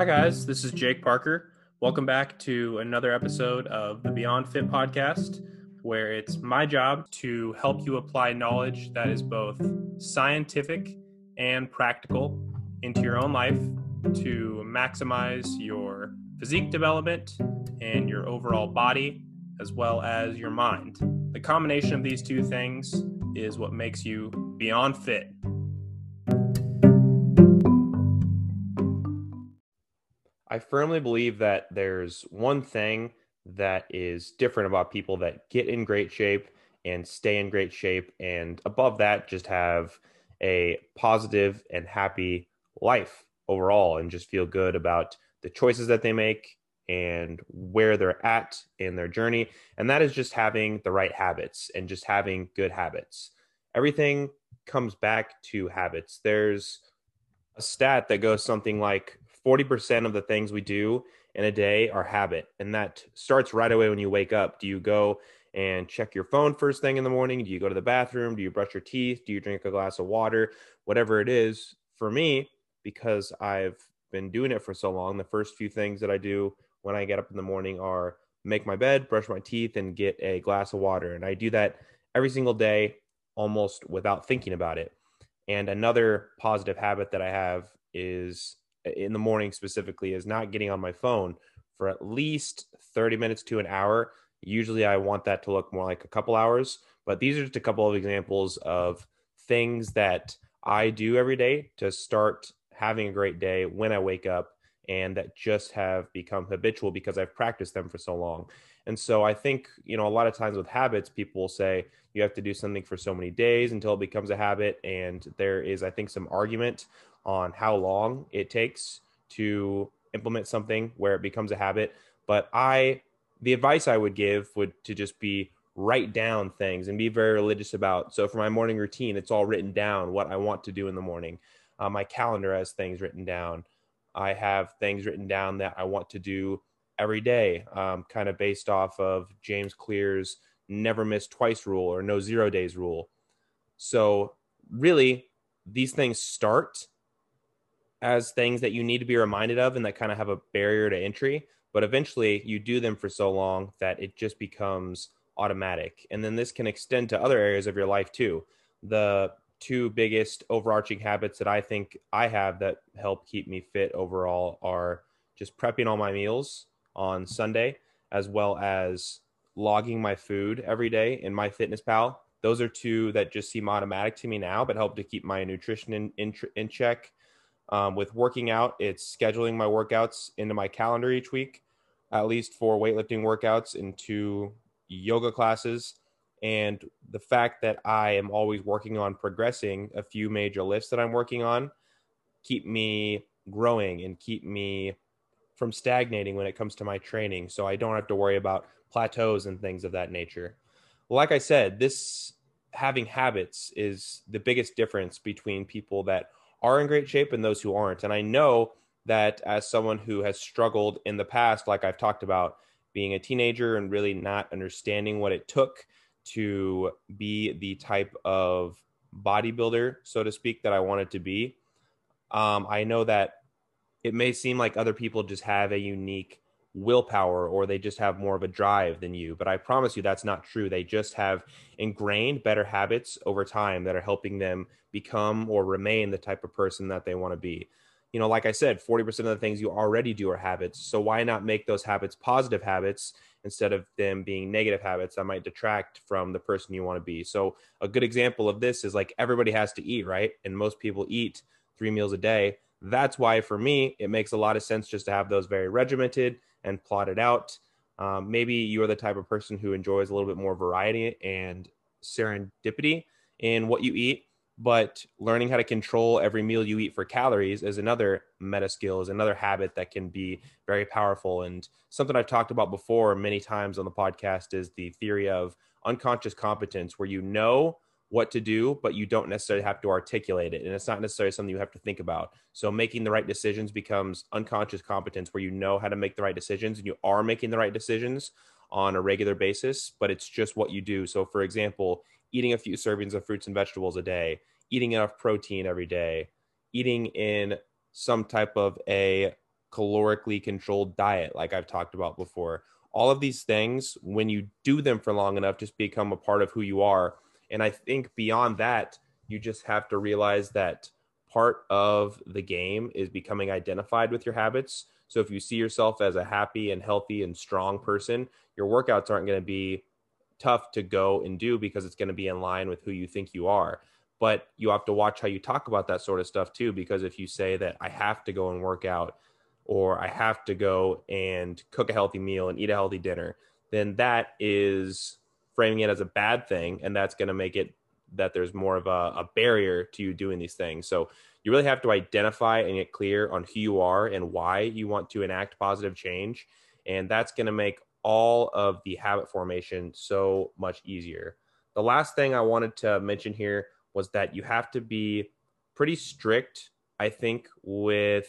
Hi, guys. This is Jake Parker. Welcome back to another episode of the Beyond Fit podcast, where it's my job to help you apply knowledge that is both scientific and practical into your own life to maximize your physique development and your overall body, as well as your mind. The combination of these two things is what makes you beyond fit. I firmly believe that there's one thing that is different about people that get in great shape and stay in great shape, and above that, just have a positive and happy life overall and just feel good about the choices that they make and where they're at in their journey. And that is just having the right habits and just having good habits. Everything comes back to habits. There's a stat that goes something like 40% of the things we do in a day are habit. And that starts right away when you wake up. Do you go and check your phone first thing in the morning? Do you go to the bathroom? Do you brush your teeth? Do you drink a glass of water? Whatever it is, for me, because I've been doing it for so long, the first few things that I do when I get up in the morning are make my bed, brush my teeth, and get a glass of water. And I do that every single day almost without thinking about it. And another positive habit that I have is in the morning specifically is not getting on my phone for at least 30 minutes to an hour. Usually I want that to look more like a couple hours, but these are just a couple of examples of things that I do every day to start having a great day when I wake up and that just have become habitual because I've practiced them for so long. And so I think, you know, a lot of times with habits, people will say you have to do something for so many days until it becomes a habit. And there is, I think, some argument on how long it takes to implement something where it becomes a habit. But I, the advice I would give would to just be write down things and be very religious about. So for my morning routine, it's all written down what I want to do in the morning. Uh, my calendar has things written down. I have things written down that I want to do every day, um, kind of based off of James Clear's never miss twice rule or no zero days rule. So really, these things start as things that you need to be reminded of and that kind of have a barrier to entry. But eventually you do them for so long that it just becomes automatic. And then this can extend to other areas of your life too. The two biggest overarching habits that I think I have that help keep me fit overall are just prepping all my meals on Sunday, as well as logging my food every day in MyFitnessPal. Those are two that just seem automatic to me now, but help to keep my nutrition in, in, in check um, with working out, it's scheduling my workouts into my calendar each week, at least for weightlifting workouts into yoga classes. And the fact that I am always working on progressing a few major lifts that I'm working on keep me growing and keep me from stagnating when it comes to my training. So I don't have to worry about plateaus and things of that nature. Like I said, this having habits is the biggest difference between people that are in great shape and those who aren't. And I know that as someone who has struggled in the past, like I've talked about, being a teenager and really not understanding what it took to be the type of bodybuilder, so to speak, that I wanted to be. Um, I know that it may seem like other people just have a unique willpower or they just have more of a drive than you. But I promise you that's not true. They just have ingrained better habits over time that are helping them become or remain the type of person that they want to be. You know, like I said, 40% of the things you already do are habits. So why not make those habits positive habits instead of them being negative habits that might detract from the person you want to be? So a good example of this is like everybody has to eat, right? And most people eat three meals a day. That's why for me, it makes a lot of sense just to have those very regimented and plot it out. Um, maybe you are the type of person who enjoys a little bit more variety and serendipity in what you eat, but learning how to control every meal you eat for calories is another meta skill, is another habit that can be very powerful. And something I've talked about before many times on the podcast is the theory of unconscious competence, where you know what to do, but you don't necessarily have to articulate it. And it's not necessarily something you have to think about. So making the right decisions becomes unconscious competence where you know how to make the right decisions and you are making the right decisions on a regular basis, but it's just what you do. So, for example, eating a few servings of fruits and vegetables a day, eating enough protein every day, eating in some type of a calorically controlled diet, like I've talked about before. All of these things, when you do them for long enough, just become a part of who you are. And I think beyond that, you just have to realize that part of the game is becoming identified with your habits. So if you see yourself as a happy and healthy and strong person, your workouts aren't going to be tough to go and do because it's going to be in line with who you think you are. But you have to watch how you talk about that sort of stuff too, because if you say that I have to go and work out or I have to go and cook a healthy meal and eat a healthy dinner, then that is framing it as a bad thing. And that's going to make it that there's more of a, a barrier to you doing these things. So you really have to identify and get clear on who you are and why you want to enact positive change. And that's going to make all of the habit formation so much easier. The last thing I wanted to mention here was that you have to be pretty strict, I think, with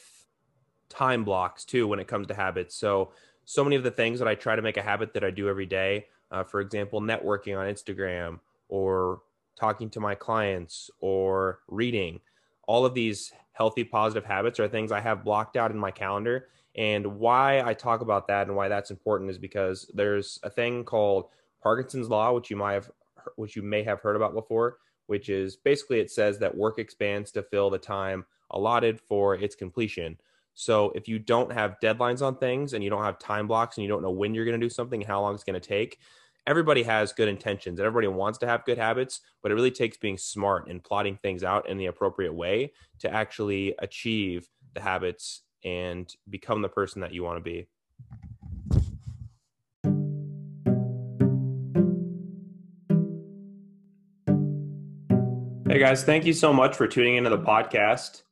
time blocks too when it comes to habits. So, so many of the things that I try to make a habit that I do every day, uh, for example, networking on Instagram or talking to my clients or reading. All of these healthy, positive habits are things I have blocked out in my calendar. And why I talk about that and why that's important is because there's a thing called Parkinson's law, which you might have, which you may have heard about before, which is basically it says that work expands to fill the time allotted for its completion. So if you don't have deadlines on things and you don't have time blocks and you don't know when you're going to do something, how long it's going to take, everybody has good intentions and everybody wants to have good habits, but it really takes being smart and plotting things out in the appropriate way to actually achieve the habits and become the person that you want to be. Hey guys, thank you so much for tuning into the podcast.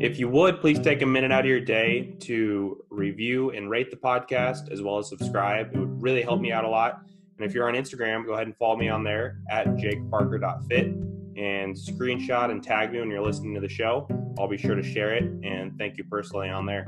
If you would, please take a minute out of your day to review and rate the podcast as well as subscribe. It would really help me out a lot. And if you're on Instagram, go ahead and follow me on there at jakeparker.fit and screenshot and tag me when you're listening to the show. I'll be sure to share it and thank you personally on there.